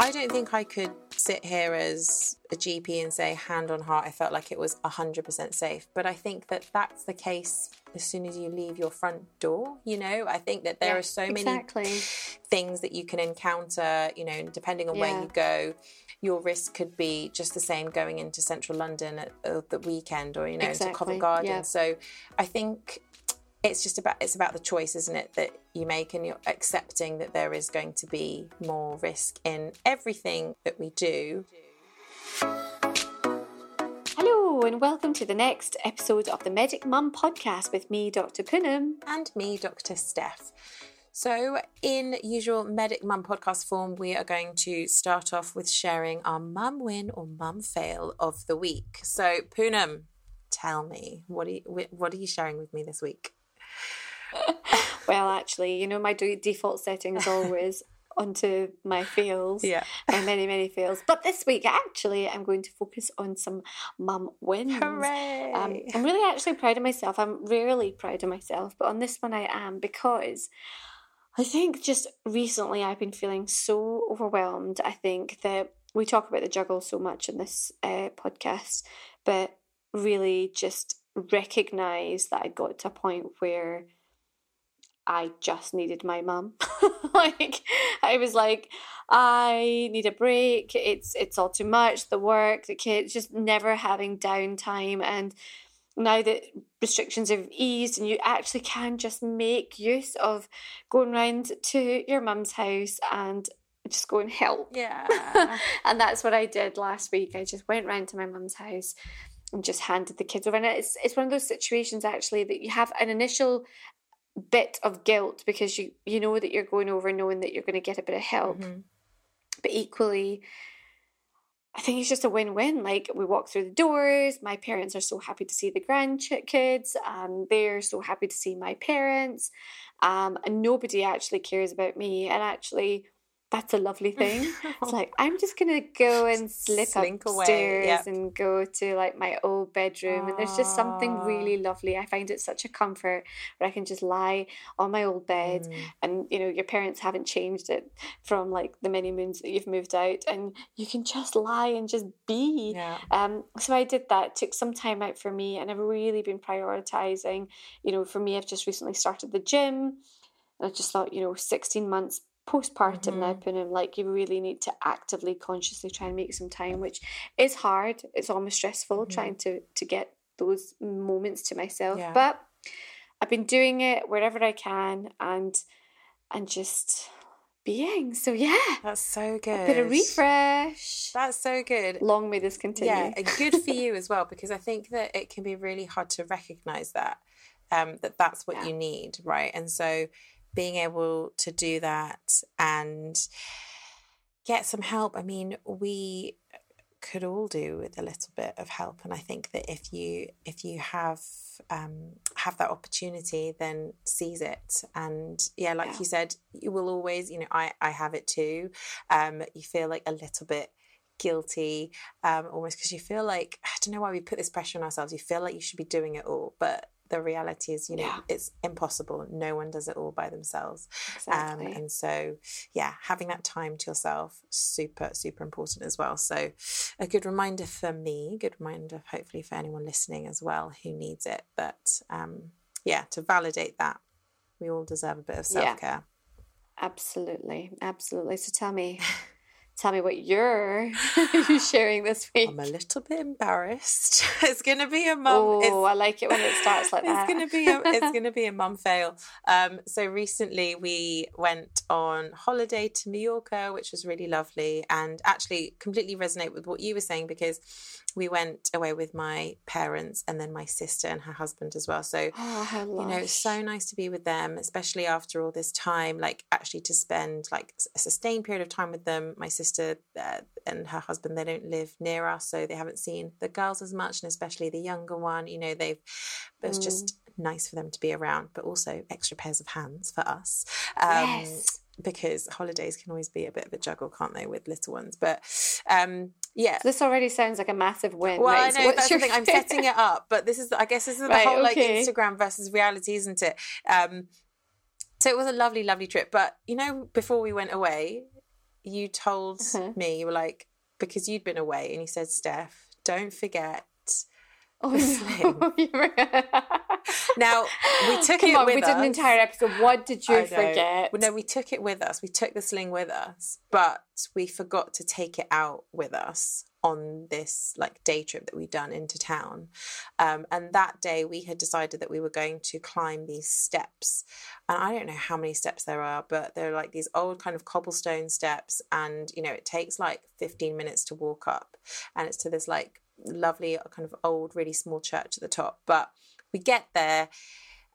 I don't think I could sit here as a GP and say, hand on heart, I felt like it was 100% safe. But I think that that's the case as soon as you leave your front door. You know, I think that there Yeah, are so exactly. many things that you can encounter, you know, depending on where you go. Your risk could be just the same going into central London at, at the weekend or, you know, into Exactly, Covent Garden. yeah. So I think it's just about it's about the choice isn't it that you make and you're accepting that there is going to be more risk in everything that we do Hello, and welcome to the next episode of the Medic Mum podcast with me, Dr. Punam. and me dr steph so in usual medic mum podcast form we are going to start off with sharing our mum win or mum fail of the week so punam tell me what are you, what are you sharing with me this week Well, actually, you know, my de- default setting is always onto my fails. Yeah. And many, many fails. But this week, actually, I'm going to focus on some mum wins. hooray Um, I'm really actually proud of myself. I'm rarely proud of myself, but on this one I am because I think just recently I've been feeling so overwhelmed. I think that we talk about the juggle so much in this uh, podcast, but really just recognize that I got to a point where I just needed my mum. like I was like, I need a break. It's it's all too much. The work, the kids, just never having downtime. And now that restrictions have eased and you actually can just make use of going round to your mum's house and just go and help. yeah and that's what I did last week. I just went round to my mum's house and just handed the kids over. And it's it's one of those situations actually that you have an initial bit of guilt because you you know that you're going over knowing that you're going to get a bit of help. Mhm. But equally I think it's just a win-win. Like we walk through the doors, my parents are so happy to see the grandkids, and they're so happy to see my parents, um, and nobody actually cares about me. And actually, that's a lovely thing. It's like I'm just gonna go and slip Slink away, upstairs yep. and go to like my old bedroom, and there's just something really lovely. I find it such a comfort where I can just lie on my old bed, Mm. and you know your parents haven't changed it from like the many moons that you've moved out, and you can just lie and just be. yeah Um, so I did that. Took some time out for me, and I've really been prioritizing. You know, for me, I've just recently started the gym, and I just thought, you know, sixteen months postpartum now, Punam, like you really need to actively, consciously try and make some time, which is hard. It's almost stressful trying to to get those moments to myself, Yeah. but I've been doing it wherever I can, and and just being. So yeah, that's so good a bit of refresh. that's so good Long may this continue. Yeah, and good for you as well because I think that it can be really hard to recognize that um, that that's what Yeah. you need, right? And so being able to do that and get some help. I mean, we could all do with a little bit of help, and I think that if you if you have um, have that opportunity, then seize it. And yeah, like Yeah. you said, you will always, you know, I I have it too. Um, you feel like a little bit guilty um, almost because you feel like I don't know why we put this pressure on ourselves. You feel like you should be doing it all, but the reality is, you know, Yeah. it's impossible. No one does it all by themselves. Exactly. Um, and so, yeah, having that time to yourself, super, super important as well. So, a good reminder for me, good reminder, hopefully, for anyone listening as well who needs it, that, um, yeah, to validate that we all deserve a bit of self care. Absolutely, absolutely. So tell me, tell me what you're sharing this week. I'm a little bit embarrassed. it's going to be a mum. oh, I like it when it starts like that. it's gonna be a, it's gonna be a mum fail. Um, so recently we went on holiday to Mallorca, which was really lovely, and actually completely resonate with what you were saying because we went away with my parents and then my sister and her husband as well. So Oh, you know, it's so nice to be with them, especially after all this time. Like, actually, to spend like a sustained period of time with them. My sister uh, and her husband, they don't live near us, so they haven't seen the girls as much, and especially the younger one. You know, they've. But it's just nice for them to be around, but also extra pairs of hands for us. Um, Yes. Because holidays can always be a bit of a juggle, can't they, with little ones? But um, yeah, This already sounds like a massive win. well, right? I know What's that's your... the thing. I'm setting it up, but this is, I guess, this is the Right, whole like. Instagram versus reality, isn't it? Um, so it was a lovely, lovely trip. But you know, before we went away, you told Uh-huh. me you were like because you'd been away and you said, Steph, don't forget. Oh, The no. Now we took Come it on, with we us. did an entire episode. What did you forget? Well, no, we took it with us. We took the sling with us, but we forgot to take it out with us on this like day trip that we'd done into town. Um, and that day we had decided that we were going to climb these steps. And I don't know how many steps there are, but they're like these old kind of cobblestone steps. And, you know, it takes like 15 minutes to walk up. And it's to this like lovely kind of old, really small church at the top. But we get there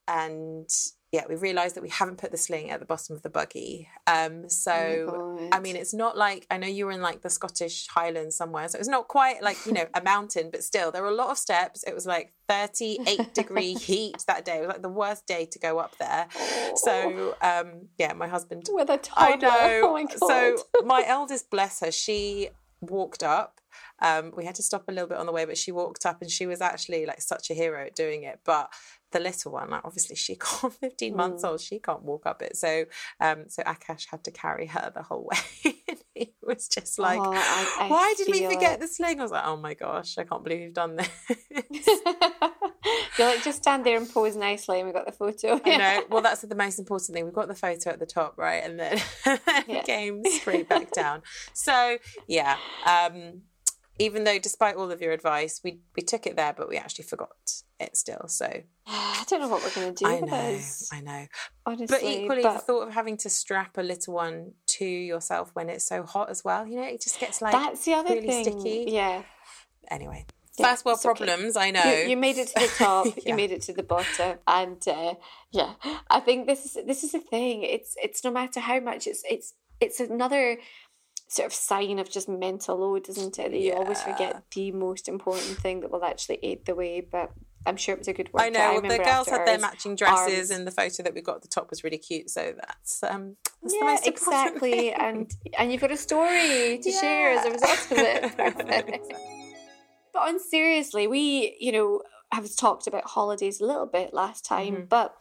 and yeah, we realised that we haven't put the sling at the bottom of the buggy. Um, so Oh I mean, it's not like I know you were in like the Scottish Highlands somewhere, so it's not quite like you know a mountain, but still there were a lot of steps. It was like thirty-eight degree heat that day. It was like the worst day to go up there. So um, yeah, my husband with a I toddler. know. Oh my. So my eldest, bless her, she walked up. Um, we had to stop a little bit on the way, but she walked up and she was actually like such a hero at doing it. But the little one, like obviously she can't, 15 months Mm. old, she can't walk up it. So um, so Akash had to carry her the whole way. he was just like, Oh, I- I why did we forget it. the sling? I was like, oh my gosh, I can't believe you've done this. You're like, just stand there and pose nicely, and we got the photo. I know. Well, that's the most important thing. We've got the photo at the top, right, and then Yeah. it came straight back down. So yeah, um, even though despite all of your advice, we we took it there, but we actually forgot it still. So I don't know what we're going to do I know, I know. honestly. But equally, but the thought of having to strap a little one to yourself when it's so hot as well, you know, it just gets like that's the other really thing. sticky. Yeah. anyway. Yeah, First world it's okay. problems, I know. You, you made it to the top. Yeah. You made it to the bottom, and uh, yeah, I think this is this is the thing. It's it's no matter how much it's it's it's another sort of sign of just mental load, isn't it? That you always forget the most important thing that will actually aid the way. But I'm sure it was a good workout. I know. Well, the girls had their matching dresses, arms- and the photo that we got at the top was really cute. So that's um, that's the yeah, most exactly. and and you've got a story to share as a result of it. But on seriously, we, you know, have talked about holidays a little bit last time, Mhm. but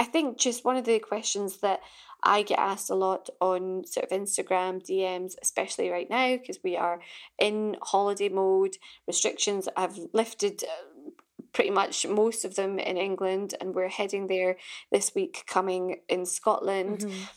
I think just one of the questions that I get asked a lot on sort of Instagram DMs, especially right now, because we are in holiday mode, restrictions have lifted uh, pretty much most of them in England, and we're heading there this week coming in Scotland. Mhm.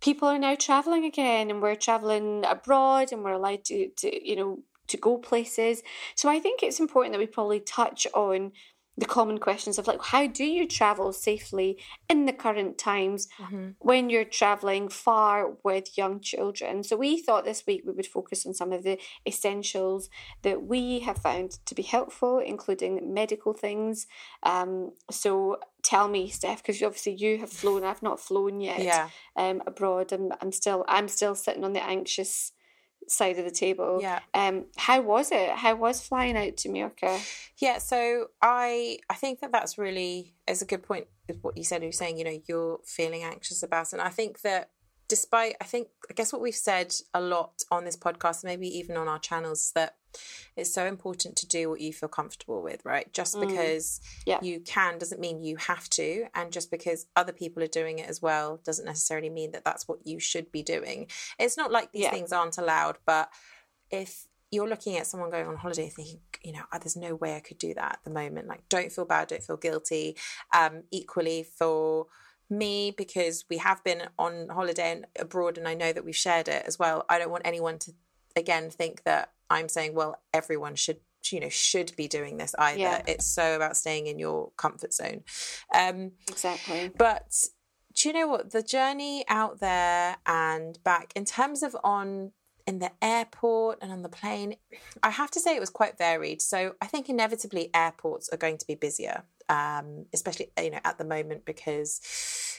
people are now traveling again and we're traveling abroad and we're allowed to, to you know to go places. So i think it's important that we probably touch on the common questions of like how do you travel safely in the current times Mhm. when you're traveling far with young children so we thought this week we would focus on some of the essentials that we have found to be helpful including medical things um, so tell me steph because obviously you have flown i've not flown yet Yeah, um, abroad. I'm, I'm still I'm still sitting on the anxious side of the table. yeah. Um, how was it? How was flying out to Mallorca? Yeah, so I I think that that's really is a good point. Is what you said. You're saying, you know, you're feeling anxious about, it. and I think that despite, I think, I guess what we've said a lot on this podcast, maybe even on our channels, that it's so important to do what you feel comfortable with, right? Just Mm. because Yeah. you can doesn't mean you have to, and just because other people are doing it as well doesn't necessarily mean that that's what you should be doing. It's not like these Yeah. things aren't allowed, but if you're looking at someone going on holiday thinking, you know, oh, there's no way I could do that at the moment. Like, don't feel bad, don't feel guilty. Um, equally for me, because we have been on holiday and abroad, and I know that we've shared it as well. I don't want anyone to again think that I'm saying, well, everyone should you know should be doing this either. Yeah. It's so about staying in your comfort zone. Um, Exactly. but do you know what? The journey out there and back, in terms of on in the airport and on the plane, I have to say it was quite varied. So I think inevitably airports are going to be busier, um, especially you know at the moment because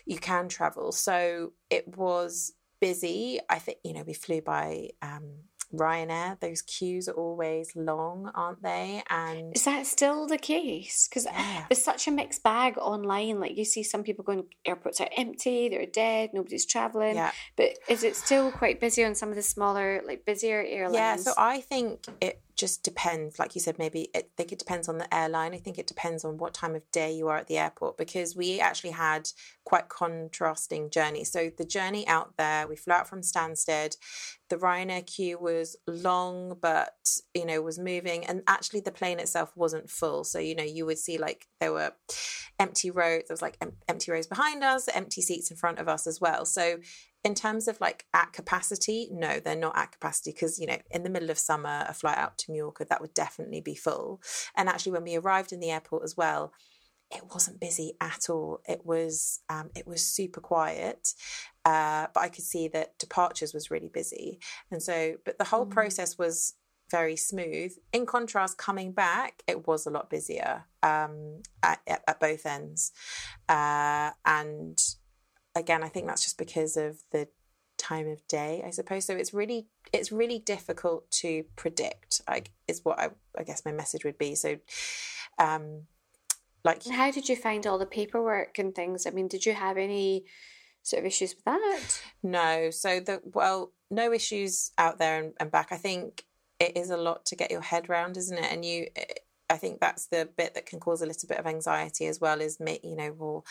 you can travel. So it was busy. I think you know we flew by. Um, Ryanair, those queues are always long, aren't they? And Is that still the case? Because Yeah. there's such a mixed bag online. Like you see some people going, airports are empty, they're dead, nobody's traveling. yeah, But is it still quite busy on some of the smaller, like busier airlines? Yeah, so I think it just depends. Like you said, maybe I think it depends on the airline. I think it depends on what time of day you are at the airport because we actually had quite contrasting journeys. So the journey out there, we flew out from Stansted. The Ryanair queue was long, but you know was moving, and actually the plane itself wasn't full. So you know you would see like there were empty rows. There was like em- empty rows behind us, empty seats in front of us as well. So in terms of like at capacity, no, they're not at capacity because, you know, in the middle of summer, a flight out to Mallorca, that would definitely be full. And actually, when we arrived in the airport as well, it wasn't busy at all. It was um, it was super quiet, uh, but I could see that departures was really busy, and so but the whole mm. process was very smooth. In contrast, coming back, it was a lot busier um, at, at, both ends, uh, and again, I think that's just because of the time of day, I suppose. So it's really it's really difficult to predict. Like is what I I guess my message would be. So um like and how did you find all the paperwork and things? I mean, did you have any sort of issues with that? No. So the well, no issues out there and, and back. I think it is a lot to get your head around, isn't it? And you I think that's the bit that can cause a little bit of anxiety as well. Is you know, well,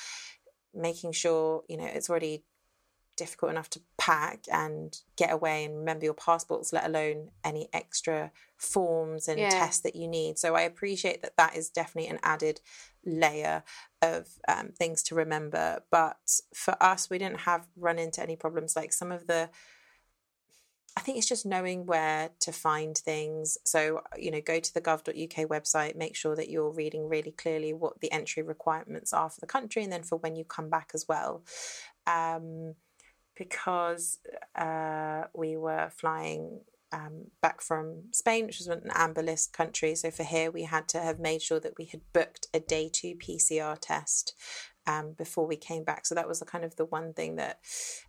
making sure you know it's already difficult enough to pack and get away and remember your passports let alone any extra forms and yeah. tests that you need. So i appreciate that that is definitely an added layer of um, things to remember. But for us we didn't have run into any problems. Like some of the I think it's just knowing where to find things. So, you know, go to the gov.uk website, make sure that you're reading really clearly what the entry requirements are for the country and then for when you come back as well. Um, because uh, we were flying um, back from Spain, which was an amber list country. So for here, we had to have made sure that we had booked a day two PCR test um, before we came back. So that was the kind of the one thing that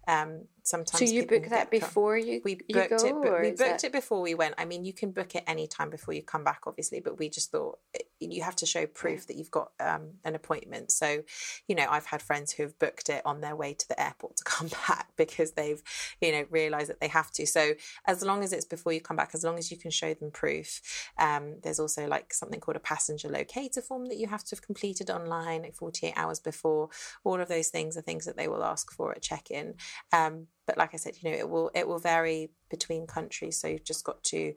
um, sometimes. So you book that before you we booked you go, it. we booked that... it before we went. I mean, you can book it any time before you come back, obviously, but we just thought eh, you have to show proof yeah. that you've got um, an appointment. So, you know, I've had friends who have booked it on their way to the airport to come back because they've, you know, realised that they have to. So as long as it's before you come back, as long as you can show them proof, um, there's also like something called a passenger locator form that you have to have completed online like 48 hours before. All of those things are things that they will ask for at check-in. Um, but like I said, you know, it will it will vary between countries. So you've just got to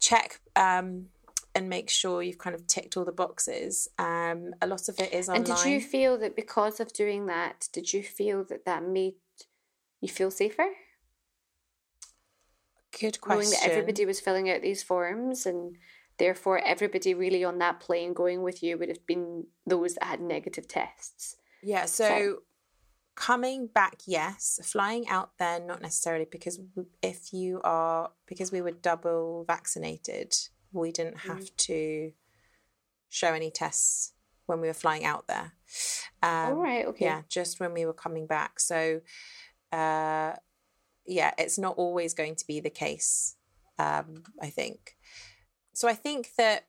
check um, and make sure you've kind of ticked all the boxes. Um, a lot of it is online. And did you feel that because of doing that, did you feel that that made you feel safer? Good question. Knowing that everybody was filling out these forms and therefore everybody really on that plane going with you would have been those that had negative tests. Yeah, so, so coming back yes flying out there not necessarily because if you are because we were double vaccinated we didn't mm. have mm. to show any tests when we were flying out there um, all right okay yeah just when we were coming back so uh yeah it's not always going to be the case um i think so i think that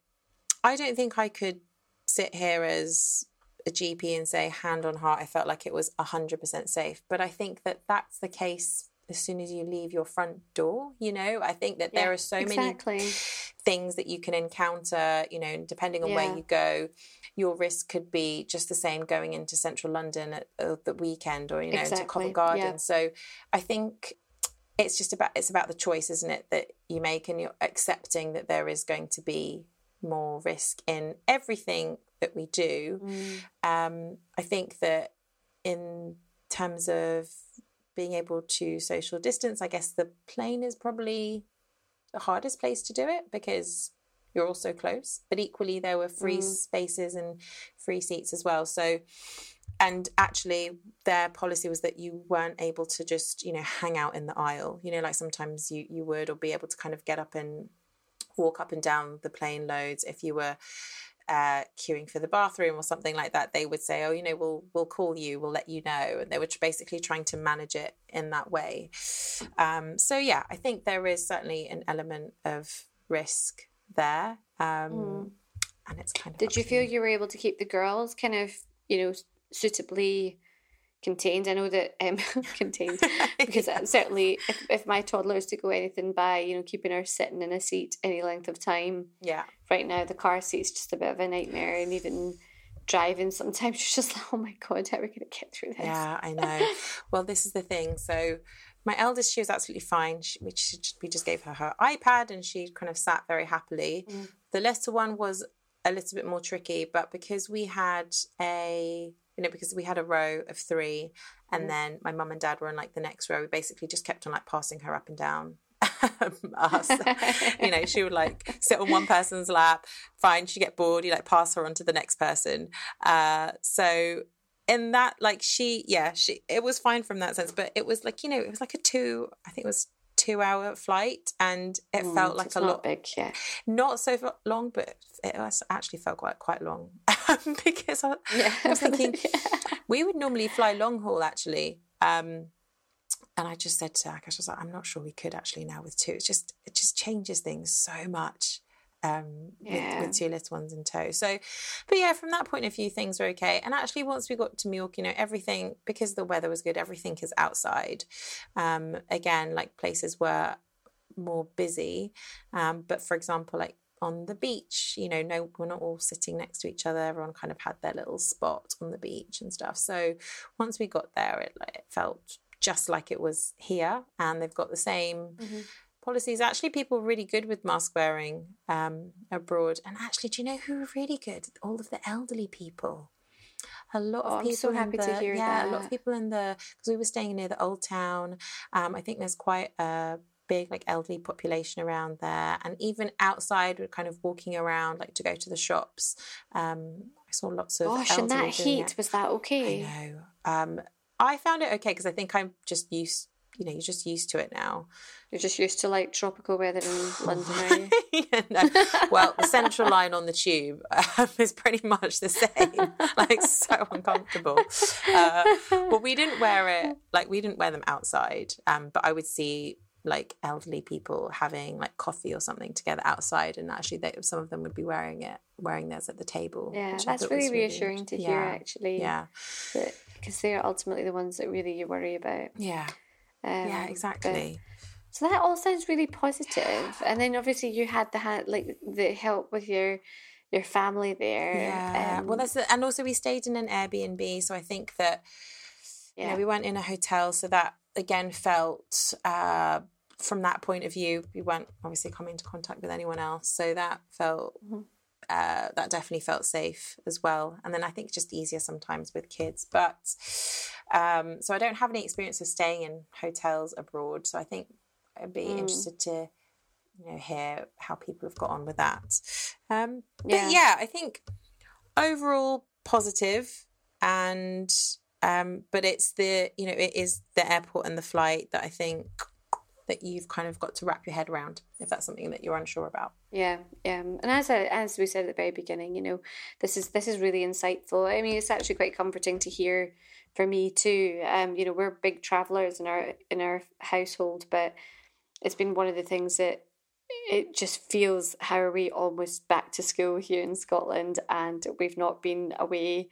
i don't think i could sit here as a GP and say, hand on heart, I felt like it was 100% safe. But I think that that's the case as soon as you leave your front door. You know, I think that yeah, there are so exactly. many things that you can encounter, you know, depending on yeah. where you go, your risk could be just the same going into central London at, at the weekend or, you know, exactly. to Covent Garden. Yeah. So I think it's just about it's about the choice isn't it that you make and you're accepting that there is going to be more risk in everything that we do. Mm. Um, I think that in terms of being able to social distance, I guess the plane is probably the hardest place to do it because you're all so close. But equally, there were free mm. spaces and free seats as well. So, and actually, their policy was that you weren't able to just, you know, hang out in the aisle. You know, like sometimes you you would, or be able to kind of get up and walk up and down the plane loads if you were uh, queuing for the bathroom or something like that, they would say, "Oh, you know, we'll we'll call you, we'll let you know," and they were basically trying to manage it in that way. Um, so yeah, I think there is certainly an element of risk there, um, mm. and it's kind of. Did you feel you were able to keep the girls kind of, you know, suitably? Contained. I know that um, contained because yeah. certainly if, if my toddler is to go anything by, you know, keeping her sitting in a seat any length of time. Yeah. Right now, the car seat's just a bit of a nightmare, and even driving sometimes you're just like, oh my god, how are we going to get through this? Yeah, I know. well, this is the thing. So my eldest, she was absolutely fine. She, we, just, we just gave her her iPad, and she kind of sat very happily. Mm. The little one was a little bit more tricky, but because we had a you know, because we had a row of three and mm. then my mum and dad were in like the next row, we basically just kept on like passing her up and down. us you know she would like sit on one person's lap fine she get bored you like pass her on to the next person uh so in that like she yeah she it was fine from that sense but it was like you know it was like a two i think it was two hour flight and it mm, felt like a lot big yeah not so long but it was actually felt quite quite long because I, yeah. I was thinking yeah. we would normally fly long haul actually um, and I just said to Akash, I was like, I'm not sure we could actually now with two. It's just it just changes things so much um, yeah. with, with, two little ones in tow. So, but yeah, from that point of view, things were okay. And actually, once we got to Mallorca, you know, everything because the weather was good, everything is outside. Um, again, like places were more busy. Um, but for example, like on the beach, you know, no, we're not all sitting next to each other. Everyone kind of had their little spot on the beach and stuff. So once we got there, it like it felt just like it was here, and they've got the same. Mm-hmm policies. Actually, people were really good with mask wearing um, abroad. And actually, do you know who were really good? All of the elderly people. A lot of oh, people. I'm so happy the, to hear yeah, that. a lot of people in the because we were staying near the old town. Um, I think there's quite a big like elderly population around there, and even outside, we're kind of walking around like to go to the shops. Um, I saw lots of. Gosh, and that heat, was that okay? I know. Um, I found it okay because I think I'm just used you know, you're just used to it now. You're just used to like tropical weather in London, are you? yeah, no. Well, the central line on the tube um, is pretty much the same. like so uncomfortable. Uh, but we didn't wear it like we didn't wear them outside. Um, but I would see like elderly people having like coffee or something together outside, and actually, they, some of them would be wearing it, wearing theirs at the table. Yeah, that's really reassuring really, to hear. Yeah, actually, yeah, because they're ultimately the ones that really you worry about. Yeah. Um, yeah, exactly. so that all sounds really positive. And then obviously you had the hand, like the help with your your family there. Yeah. Um, well, that's the, and also we stayed in an Airbnb, so I think that yeah, you know, we went in a hotel, so that again felt. Uh, from that point of view, we weren't obviously coming into contact with anyone else, so that felt mm-hmm. Uh, that definitely felt safe as well. And then I think just easier sometimes with kids, but um, so I don't have any experience of staying in hotels abroad. So I think I'd be mm. interested to you know hear how people have got on with that. Um, but yeah. yeah, I think overall positive and um, but it's the you know it is the airport and the flight that I think that you've kind of got to wrap your head around if that's something that you're unsure about. Yeah, yeah, and as I, as we said at the very beginning, you know, this is this is really insightful. I mean, it's actually quite comforting to hear for me too. Um, you know, we're big travelers in our in our household, but it's been one of the things that it just feels how are we almost back to school here in Scotland and we've not been away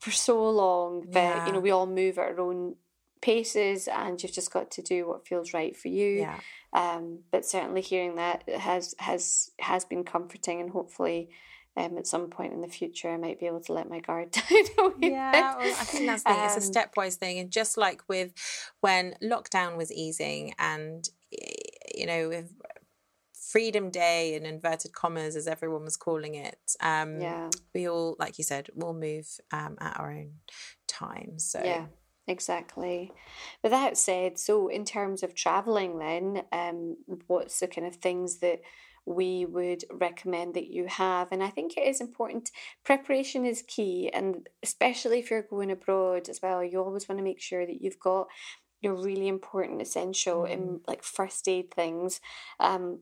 for so long but yeah. you know we all move at our own paces and you've just got to do what feels right for you yeah. um, but certainly hearing that has has has been comforting and hopefully um, at some point in the future, I might be able to let my guard down. yeah, well, I think that's the thing. It's a um, stepwise thing, and just like with when lockdown was easing, and you know, with Freedom Day in inverted commas, as everyone was calling it, um, yeah, we all, like you said, will move um, at our own time. So yeah. Exactly. But that said, so in terms of traveling, then, um, what's the kind of things that we would recommend that you have. And I think it is important. Preparation is key, and especially if you're going abroad as well, you always want to make sure that you've got your really important essential mm. in like first aid things. Um,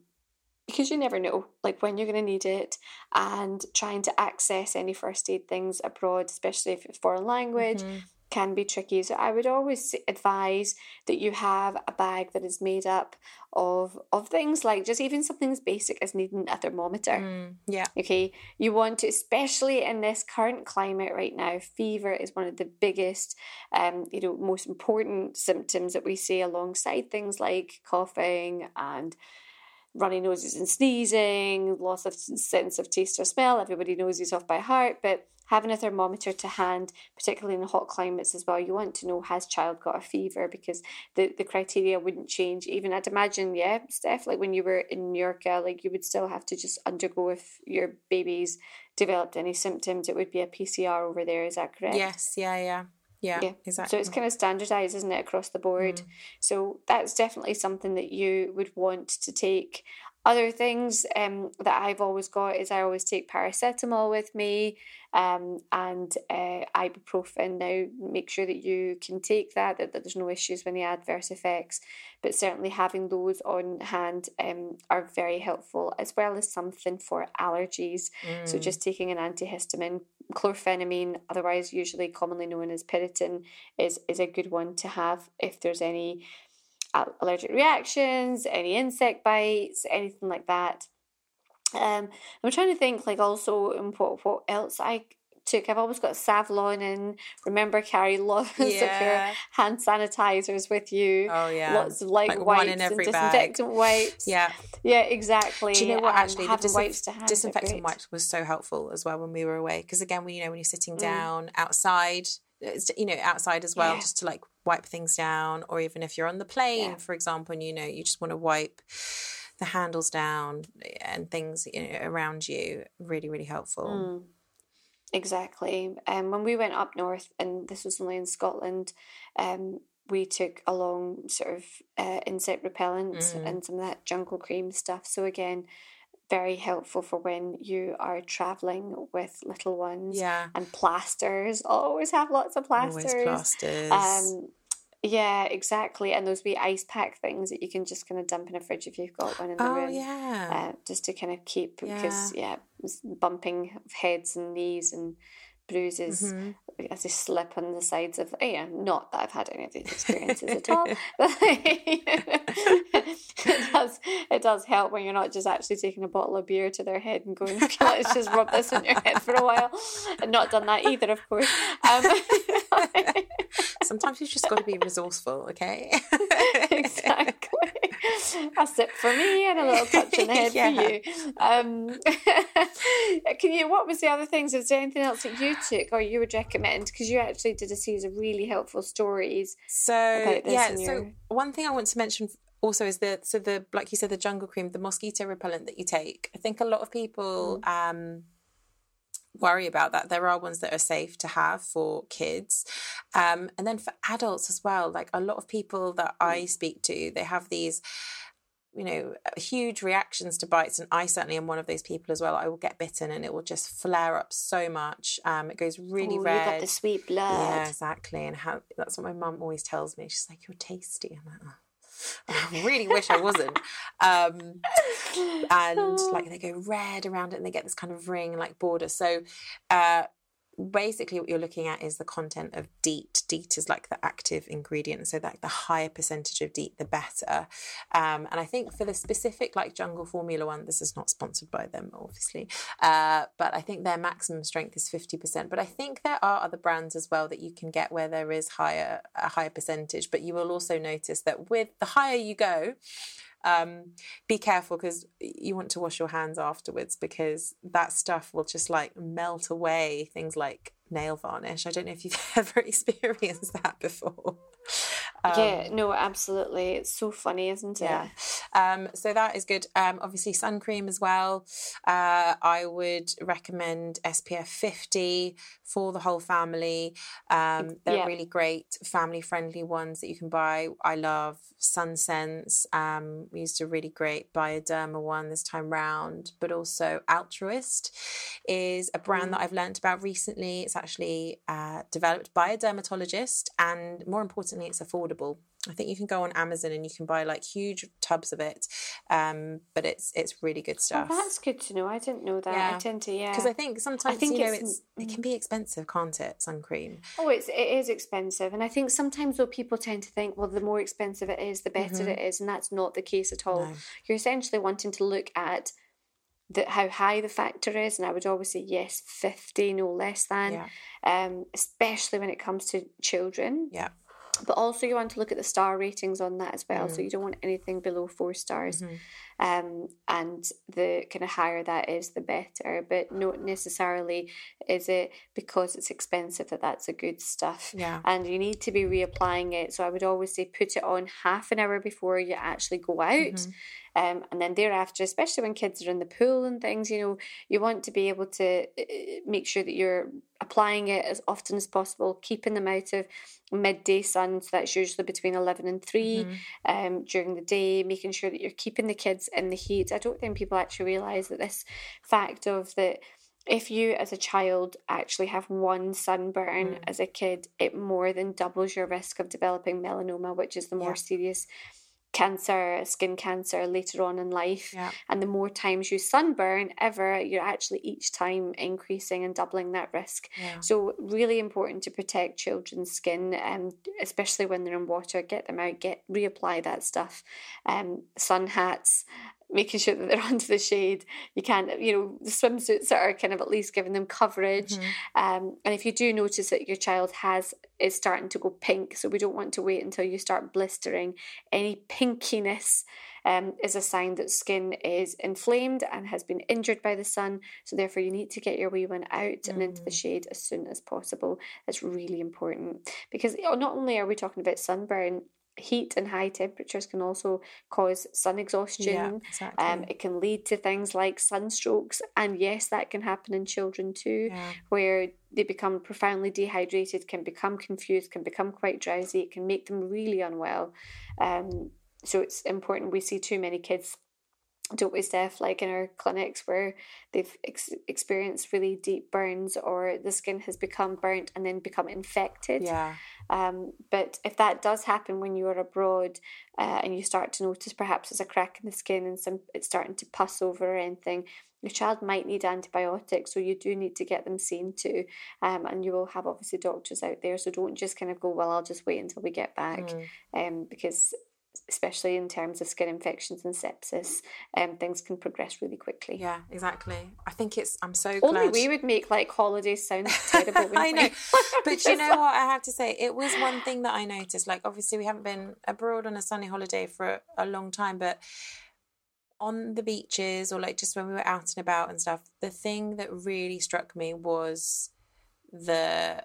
because you never know like when you're going to need it and trying to access any first aid things abroad especially if it's foreign language mm-hmm can be tricky. So I would always advise that you have a bag that is made up of of things like just even something as basic as needing a thermometer. Mm, yeah. Okay. You want to, especially in this current climate right now, fever is one of the biggest, um, you know, most important symptoms that we see alongside things like coughing and runny noses and sneezing, loss of sense of taste or smell. Everybody knows these off by heart, but having a thermometer to hand, particularly in hot climates as well, you want to know has child got a fever because the, the criteria wouldn't change. Even I'd imagine, yeah, Steph, like when you were in Mallorca, uh, like you would still have to just undergo if your baby's developed any symptoms, it would be a PCR over there. Is that correct? Yes, yeah, yeah. Yeah, yeah, exactly. So it's kind of standardized, isn't it, across the board? Mm. So that's definitely something that you would want to take. Other things um, that I've always got is I always take paracetamol with me um, and uh, ibuprofen. Now, make sure that you can take that, that, that there's no issues with the adverse effects, but certainly having those on hand um, are very helpful, as well as something for allergies. Mm. So, just taking an antihistamine, chlorphenamine, otherwise usually commonly known as Piriton, is, is a good one to have if there's any allergic reactions, any insect bites, anything like that. Um, I'm trying to think like also what what else I took. I've always got Savlon and remember carry lots yeah. of your hand sanitizers with you. Oh yeah, lots of like, like wipes and disinfectant bag. wipes. Yeah, yeah, exactly. Do you know what? Actually, the disinf- wipes to hand disinfectant wipes was so helpful as well when we were away because again, when you know when you're sitting mm. down mm. outside you know outside as well yeah. just to like wipe things down or even if you're on the plane yeah. for example and you know you just want to wipe the handles down and things you know around you really really helpful mm. exactly and um, when we went up north and this was only in scotland um, we took along sort of uh, insect repellent mm. and some of that jungle cream stuff so again very helpful for when you are traveling with little ones. Yeah. And plasters. Always have lots of plasters. Always plasters. Um, yeah, exactly. And those wee ice pack things that you can just kind of dump in a fridge if you've got one in the oh, room. yeah. Uh, just to kind of keep, because, yeah, yeah bumping of heads and knees and bruises mm-hmm. As they slip on the sides of yeah not that I've had any of these experiences at all but it does it does help when you're not just actually taking a bottle of beer to their head and going let's just rub this in your head for a while. And not done that either of course. Um, sometimes you've just got to be resourceful okay? Exactly a sip for me and a little touch in the head yeah. for you um, can you what was the other things Was there anything else that you took or you would recommend because you actually did a series of really helpful stories so yeah so one thing i want to mention also is the so the like you said the jungle cream the mosquito repellent that you take i think a lot of people mm. um worry about that. There are ones that are safe to have for kids. Um and then for adults as well like a lot of people that i mm. speak to they have these you know huge reactions to bites and i certainly am one of those people as well. I will get bitten and it will just flare up so much. Um it goes really Ooh, red you got the sweet blood. yeah exactly and how that's what my mum always tells me. She's like you're tasty. I'm like oh. I really wish I wasn't. Um, and like they go red around it and they get this kind of ring like border. So uh, basically what you're looking at is the content of DEET. DEET is like the active ingredient, so that the higher percentage of DEET, the better. Um, and I think for the specific like Jungle Formula one, this is not sponsored by them, obviously, uh, but I think their maximum strength is fifty percent. But I think there are other brands as well that you can get where there is higher a higher percentage. But you will also notice that with the higher you go, um, be careful because you want to wash your hands afterwards because that stuff will just like melt away things like nail varnish. I don't know if you've ever experienced that before. Um, yeah, no, absolutely. It's so funny, isn't it? Yeah. Um, so that is good. Um, obviously, sun cream as well. Uh, I would recommend SPF 50 for the whole family. Um, they're yeah. really great family friendly ones that you can buy. I love SunSense. Um, we used a really great Bioderma one this time round, but also Altruist is a brand mm. that I've learned about recently. It's actually uh, developed by a dermatologist, and more importantly, it's affordable. I think you can go on Amazon and you can buy like huge tubs of it. Um, but it's it's really good Oh, stuff. that's good to know. I didn't know that. Yeah. I tend to, yeah. because I think sometimes I think you know it's- it can be expensive, can't it? Sun cream. Oh, it's it is expensive, and I think sometimes though people tend to think, well, the more expensive it is, the better it is, and that's not the case at all. No. You're essentially wanting to look at the, how high the factor is, and I would always say yes, fifty, no less than, Yeah. um, especially when it comes to children. Yeah. But also, you want to look at the star ratings on that as well. Mm. So you don't want anything below four stars. Mhm. Um, and the kind of higher that is, the better. But not necessarily is it because it's expensive that that's a good stuff. Yeah. And you need to be reapplying it. So I would always say put it on half an hour before you actually go out. Mhm. Um, and then thereafter, especially when kids are in the pool and things, you know, you want to be able to uh, make sure that you're applying it as often as possible, keeping them out of midday sun. So that's usually between 11 and 3 Mhm. um, during the day, making sure that you're keeping the kids in the heat. I don't think people actually realise that this fact of that if you as a child actually have one sunburn Mm. as a kid, it more than doubles your risk of developing melanoma, which is the more Yeah. serious cancer, skin cancer later on in life. Yeah. And the more times you sunburn ever, you're actually each time increasing and doubling that risk. Yeah. So really important to protect children's skin, um, especially when they're in water. Get them out, get reapply that stuff. Um, sun hats, making sure that they're under the shade. You can't, you know, the swimsuits that are kind of at least giving them coverage. Mhm. Um, and if you do notice that your child has is starting to go pink, so we don't want to wait until you start blistering. Any pinkiness um, is a sign that skin is inflamed and has been injured by the sun. So therefore, you need to get your wee one out and into the shade as soon as possible. That's really important because not only are we talking about sunburn. Heat and high temperatures can also cause sun exhaustion. Yeah. Exactly. Um, it can lead to things like sunstrokes, and yes, that can happen in children too yeah. where they become profoundly dehydrated, can become confused, can become quite drowsy. It can make them really unwell. Um, so it's important. We see too many kids, don't we, Steph, like in our clinics where they've ex- experienced really deep burns or the skin has become burnt and then become infected. Yeah. Um, but if that does happen when you are abroad uh, and you start to notice perhaps there's a crack in the skin and some it's starting to pus over or anything, your child might need antibiotics, so you do need to get them seen to. Um, and you will have obviously doctors out there, so don't just kind of go, well, I'll just wait until we get back, Mm. um, because especially in terms of skin infections and sepsis, um, things can progress really quickly. Yeah, exactly. I think it's. I'm so Only glad. we would make like holidays sound terrible. I know. but you know what I have to say? It was one thing that I noticed. Like, obviously, we haven't been abroad on a sunny holiday for a, a long time, but on the beaches or like just when we were out and about and stuff, the thing that really struck me was the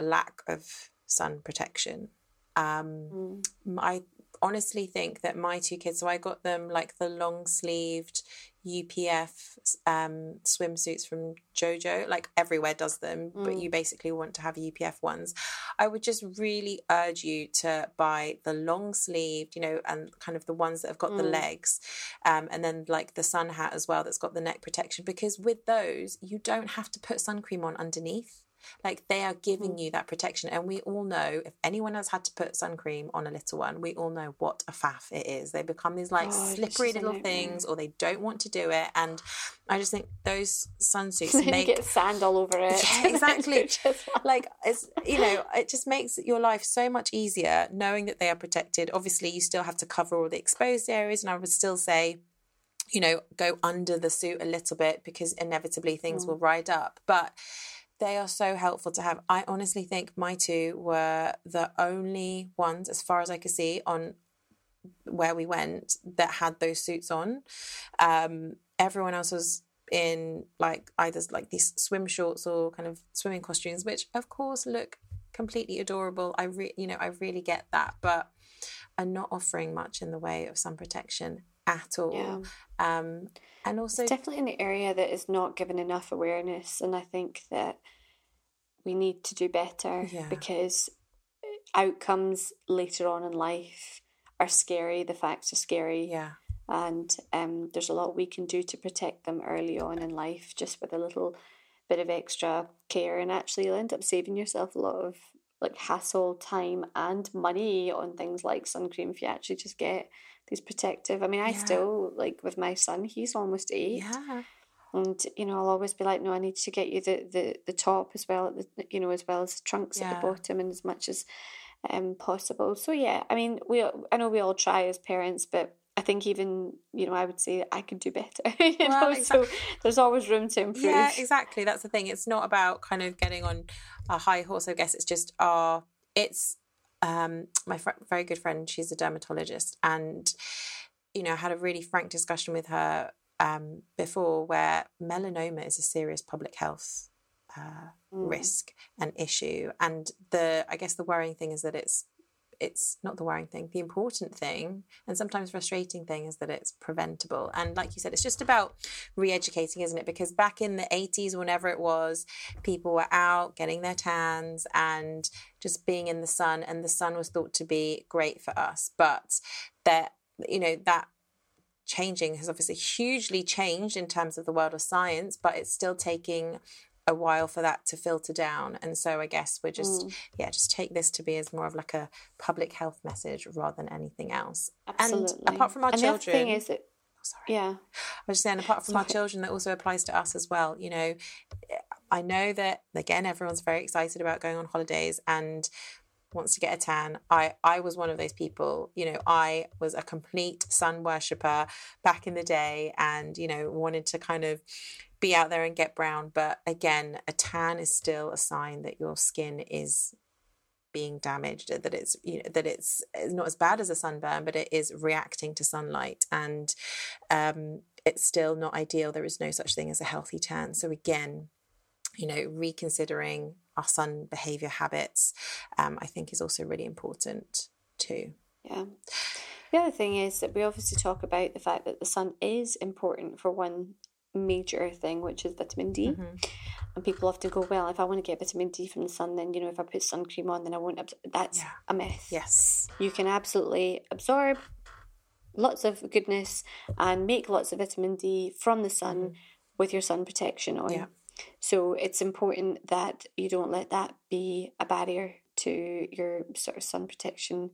lack of sun protection. Um, Mm. I honestly think that my two kids, so I got them like the long sleeved UPF um, swimsuits from JoJo, like everywhere does them, but Mm. you basically want to have UPF ones. I would just really urge you to buy the long sleeved, you know, and kind of the ones that have got the Mm. legs, um, and then like the sun hat as well that's got the neck protection, because with those, you don't have to put sun cream on underneath. Like they are giving Mm. you that protection. And we all know if anyone has had to put sun cream on a little one, we all know what a faff it is. They become these like Oh, slippery little things or they don't want to do it. And I just think those sunsuits Then you make get sand all over it. Yeah, exactly. Like it's you know it just makes your life so much easier knowing that they are protected obviously you still have to cover all the exposed areas and i would still say you know go under the suit a little bit because inevitably things Mm. will ride up but they are so helpful to have. I honestly think my two were the only ones as far as i could see on where we went that had those suits on. Um everyone else was in like either like these swim shorts or kind of swimming costumes which of course look completely adorable. I re- you know i really get that but are not offering much in the way of sun protection at all yeah. um and also It's definitely an area that is not given enough awareness, and I think that we need to do better Yeah. because outcomes later on in life are scary. The facts are scary, yeah and um, there's a lot we can do to protect them early on in life, just with a little bit of extra care, and actually you'll end up saving yourself a lot of like hassle, time, and money on things like sun cream if you actually just get these protective. I mean, I Yeah. still like with my son, he's almost eight. Yeah. And you know, I'll always be like, no, I need to get you the the, the top as well, at the, you know, as well as the trunks at the bottom, and as much as um possible. So yeah, I mean, we I know we all try as parents, but I think even you know, I would say I could do better. you Well, know, so there's always room to improve. Yeah, exactly. That's the thing. It's not about kind of getting on a high horse. I guess it's just our. It's um my fr- very good friend. She's a dermatologist, and you know, I had a really frank discussion with her um before where melanoma is a serious public health uh, Mm. risk and issue, and the I guess the worrying thing is that it's it's not the worrying thing. The important thing, and sometimes frustrating thing, is that it's preventable. And like you said, it's just about re-educating, isn't it? Because back in the eighties, whenever it was, people were out getting their tans and just being in the sun, and the sun was thought to be great for us. But that you know that changing has obviously hugely changed in terms of the world of science, but it's still taking a while for that to filter down. And so I guess we're just, Mm. yeah, just take this to be as more of like a public health message rather than anything else. Absolutely. And apart from our and the other children, thing is that oh, sorry. yeah, I was just saying, apart from our children, that also applies to us as well. You know, I know that again, everyone's very excited about going on holidays and wants to get a tan. I I was one of those people. You know, I was a complete sun worshipper back in the day, and you know, wanted to kind of be out there and get brown. But again, a tan is still a sign that your skin is being damaged that it's you know that it's not as bad as a sunburn but it is reacting to sunlight and um it's still not ideal there is no such thing as a healthy tan so again you know reconsidering our sun behavior habits um i think is also really important too yeah. The other thing is that we obviously talk about the fact that the sun is important for one major thing, which is vitamin D. Mhm. And people often go, well, if I want to get vitamin D from the sun, then you know, if I put sun cream on, then I won't. Abs-. That's Yeah. a myth. yes You can absolutely absorb lots of goodness and make lots of vitamin D from the sun with your sun protection on. Mm-hmm. Yeah. So it's important that you don't let that be a barrier to your sort of sun protection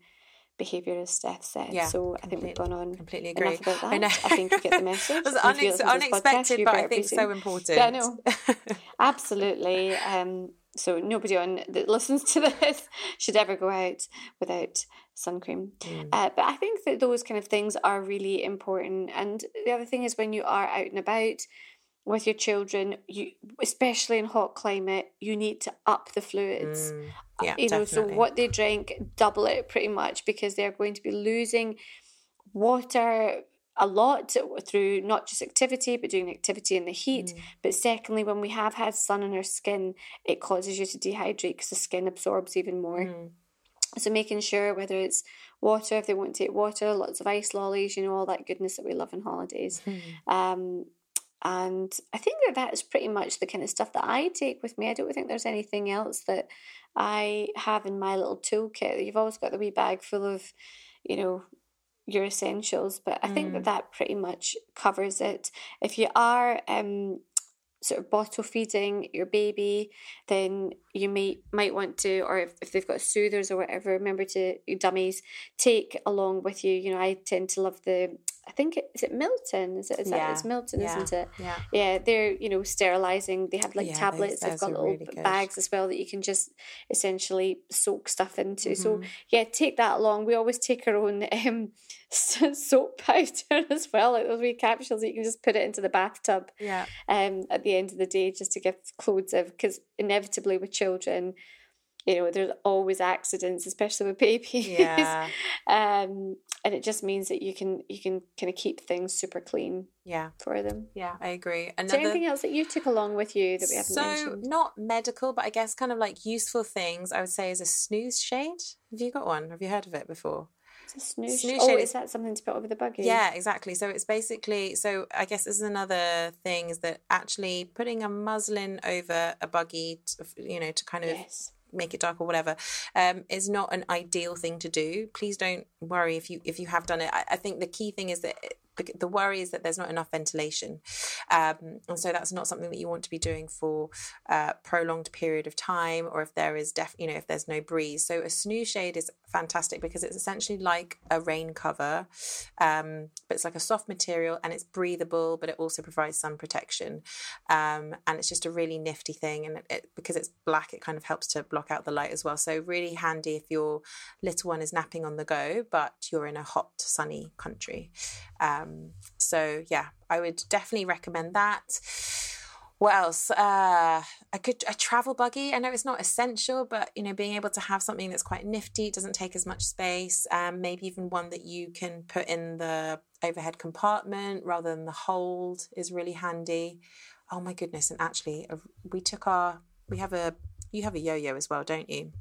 behaviour, as Steph said. Yeah, so I think we've gone on completely agree enough about that. I know think you get the message. it was unex- this podcast, unexpected but i think so important Yeah, I know. Absolutely. Um, so nobody on that listens to this should ever go out without sun cream. Mm. Uh, but I think that those kind of things are really important. And the other thing is when you are out and about with your children, you especially in hot climate, you need to up the fluids. Mm. yeah you know, definitely. so what they drink, double it pretty much because they're going to be losing water a lot through not just activity but doing activity in the heat Mm. but secondly when we have had sun on our skin it causes you to dehydrate because the skin absorbs even more Mm. so making sure whether it's water if they want to take water lots of ice lollies you know all that goodness that we love on holidays Mm. um, and I think that that is pretty much the kind of stuff that I take with me. I don't think there's anything else that I have in my little toolkit. You've always got the wee bag full of, you know, your essentials, but I think that that pretty much covers it. If you are um, sort of bottle feeding your baby, then you may might want to, or if, if they've got soothers or whatever, remember to dummies take along with you. You know, I tend to love the. I think it, is it Milton? Is it? Is that it's Milton, yeah, isn't it? yeah Yeah, they're you know sterilizing. They have like Yeah, those- tablets. They've got little really bags as well that you can just essentially soak stuff into. So Mhm. yeah, take that along. We always take our own um, soap powder as well, like those wee capsules that you can just put it into the bathtub yeah. um, at the end of the day just to give clothes of because inevitably with children, you know, there's always accidents, especially with babies. yeah. Um, and it just means that you can you can kind of keep things super clean yeah. for them. yeah i agree. Is there anything else that you took along with you that we haven't so mentioned? not medical but i guess kind of like useful things i would say is a snooze shade. Have you got one? Have you heard of it before Snooze. snooze oh, shade is is- that something to put over the buggy? yeah exactly so it's basically so i guess this is another thing is that actually putting a muslin over a buggy to, you know to kind of Yes. make it dark or whatever um, is not an ideal thing to do please don't worry if you if you have done it i, I think the key thing is that the worry is that there's not enough ventilation, um, and so that's not something that you want to be doing for a prolonged period of time, or if there is def, you know, if there's no breeze. So a snooze shade is fantastic because it's essentially like a rain cover, um, but it's like a soft material and it's breathable, but it also provides sun protection, um, and it's just a really nifty thing. And it, it, because it's black, it kind of helps to block out the light as well. So really handy if your little one is napping on the go, but you're in a hot, sunny country. Um, so yeah, I would definitely recommend that. What else? Uh, a good a travel buggy. I know it's not essential, but you know, being able to have something that's quite nifty, doesn't take as much space. Um, maybe even one that you can put in the overhead compartment rather than the hold is really handy. Oh my goodness! And actually, uh, we took our we have a you have a yo-yo as well, don't you?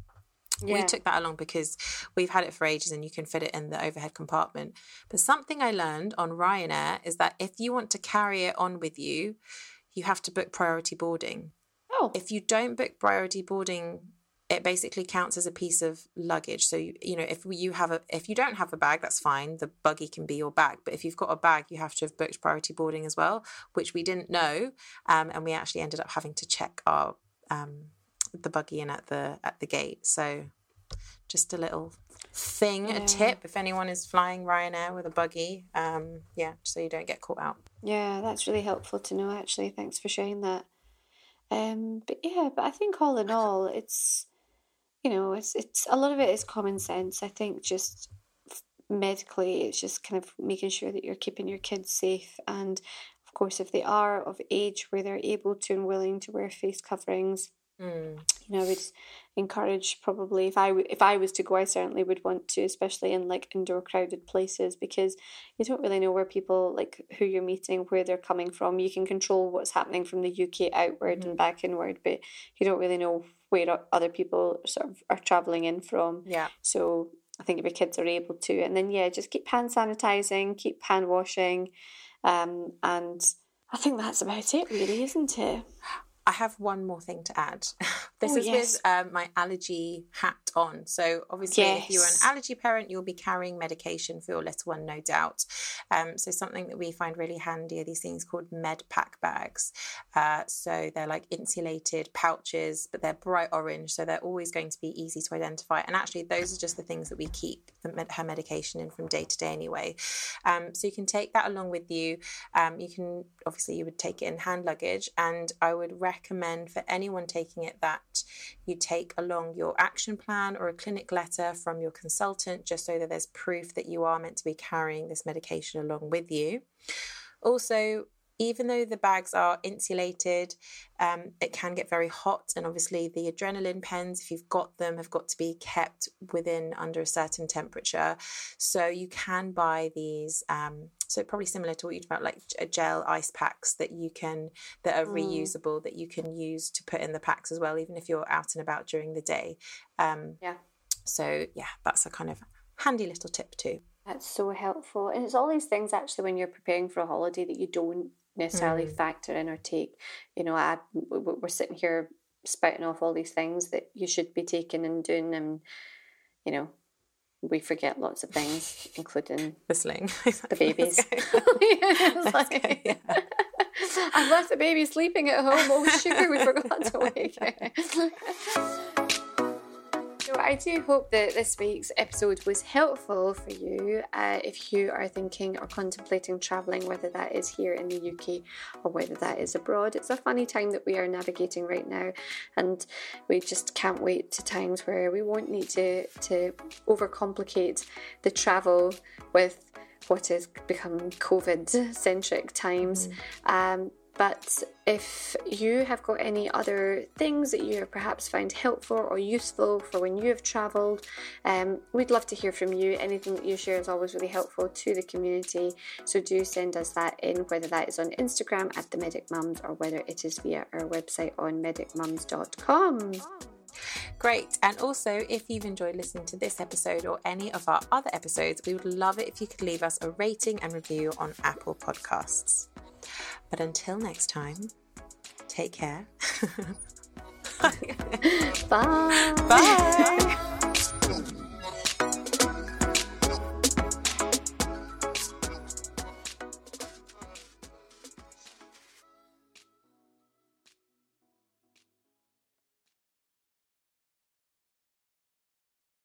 Yeah. We took that along because we've had it for ages and you can fit it in the overhead compartment. But something I learned on Ryanair is that if you want to carry it on with you, you have to book priority boarding. Oh. If you don't book priority boarding, it basically counts as a piece of luggage. So you, you know, if you have a if you don't have a bag, that's fine. The buggy can be your bag. But if you've got a bag, you have to have booked priority boarding as well, which we didn't know, um, and we actually ended up having to check our um, the buggy in at the at the gate. So just a little thing, yeah. a tip if anyone is flying Ryanair with a buggy. Um, yeah, so you don't get caught out. Yeah, that's really helpful to know. Actually, thanks for sharing that. Um, but yeah, but I think all in all, it's you know, it's it's a lot of it is common sense. I think just medically, it's just kind of making sure that you're keeping your kids safe and. Of course, if they are of age where they're able to and willing to wear face coverings, Mm. You know, I would encourage probably if I if I was to go, I certainly would want to, especially in like indoor crowded places, because you don't really know where people like who you're meeting, where they're coming from. You can control what's happening from the UK outward mm. and back inward, but you don't really know where other people sort of are traveling in from. Yeah. So I think if your kids are able to, and then yeah, just keep hand sanitizing, keep hand washing, um, and I think that's about it, really, isn't it? I have one more thing to add. this oh, is yes. with um, my allergy hat on. So, obviously, yes. if you're an allergy parent, you'll be carrying medication for your little one, no doubt. Um, so, something that we find really handy are these things called med pack bags. Uh, so, they're like insulated pouches, but they're bright orange. So, they're always going to be easy to identify. And actually, those are just the things that we keep the, her medication in from day to day anyway. Um, so, you can take that along with you. Um, you can, obviously, you would take it in hand luggage. And I would recommend recommend for anyone taking it that you take along your action plan or a clinic letter from your consultant just so that there's proof that you are meant to be carrying this medication along with you. Also, even though the bags are insulated, um, it can get very hot. And obviously, the adrenaline pens, if you've got them, have got to be kept within under a certain temperature. So you can buy these. Um, so probably similar to what you about, like gel ice packs that you can that are mm. reusable that you can use to put in the packs as well, even if you're out and about during the day. Um, yeah. So yeah, that's a kind of handy little tip too. That's so helpful, and it's all these things actually when you're preparing for a holiday that you don't necessarily mm. factor in or take. You know, I, we're sitting here spouting off all these things that you should be taking and doing, and you know, we forget lots of things, including whistling, the babies. like, yeah. I left the baby sleeping at home. Oh sugar, we forgot to wake so I do hope that this week's episode was helpful for you uh, if you are thinking or contemplating travelling, whether that is here in the UK or whether that is abroad. It's a funny time that we are navigating right now, and we just can't wait to times where we won't need to, to overcomplicate the travel with what has become COVID centric times. Mm. Um, but if you have got any other things that you perhaps found helpful or useful for when you have travelled, um, we'd love to hear from you. Anything that you share is always really helpful to the community. So do send us that in, whether that is on Instagram at the Medic Mums or whether it is via our website on medicmums.com. Great. And also, if you've enjoyed listening to this episode or any of our other episodes, we would love it if you could leave us a rating and review on Apple Podcasts. But until next time, take care. Bye. Bye.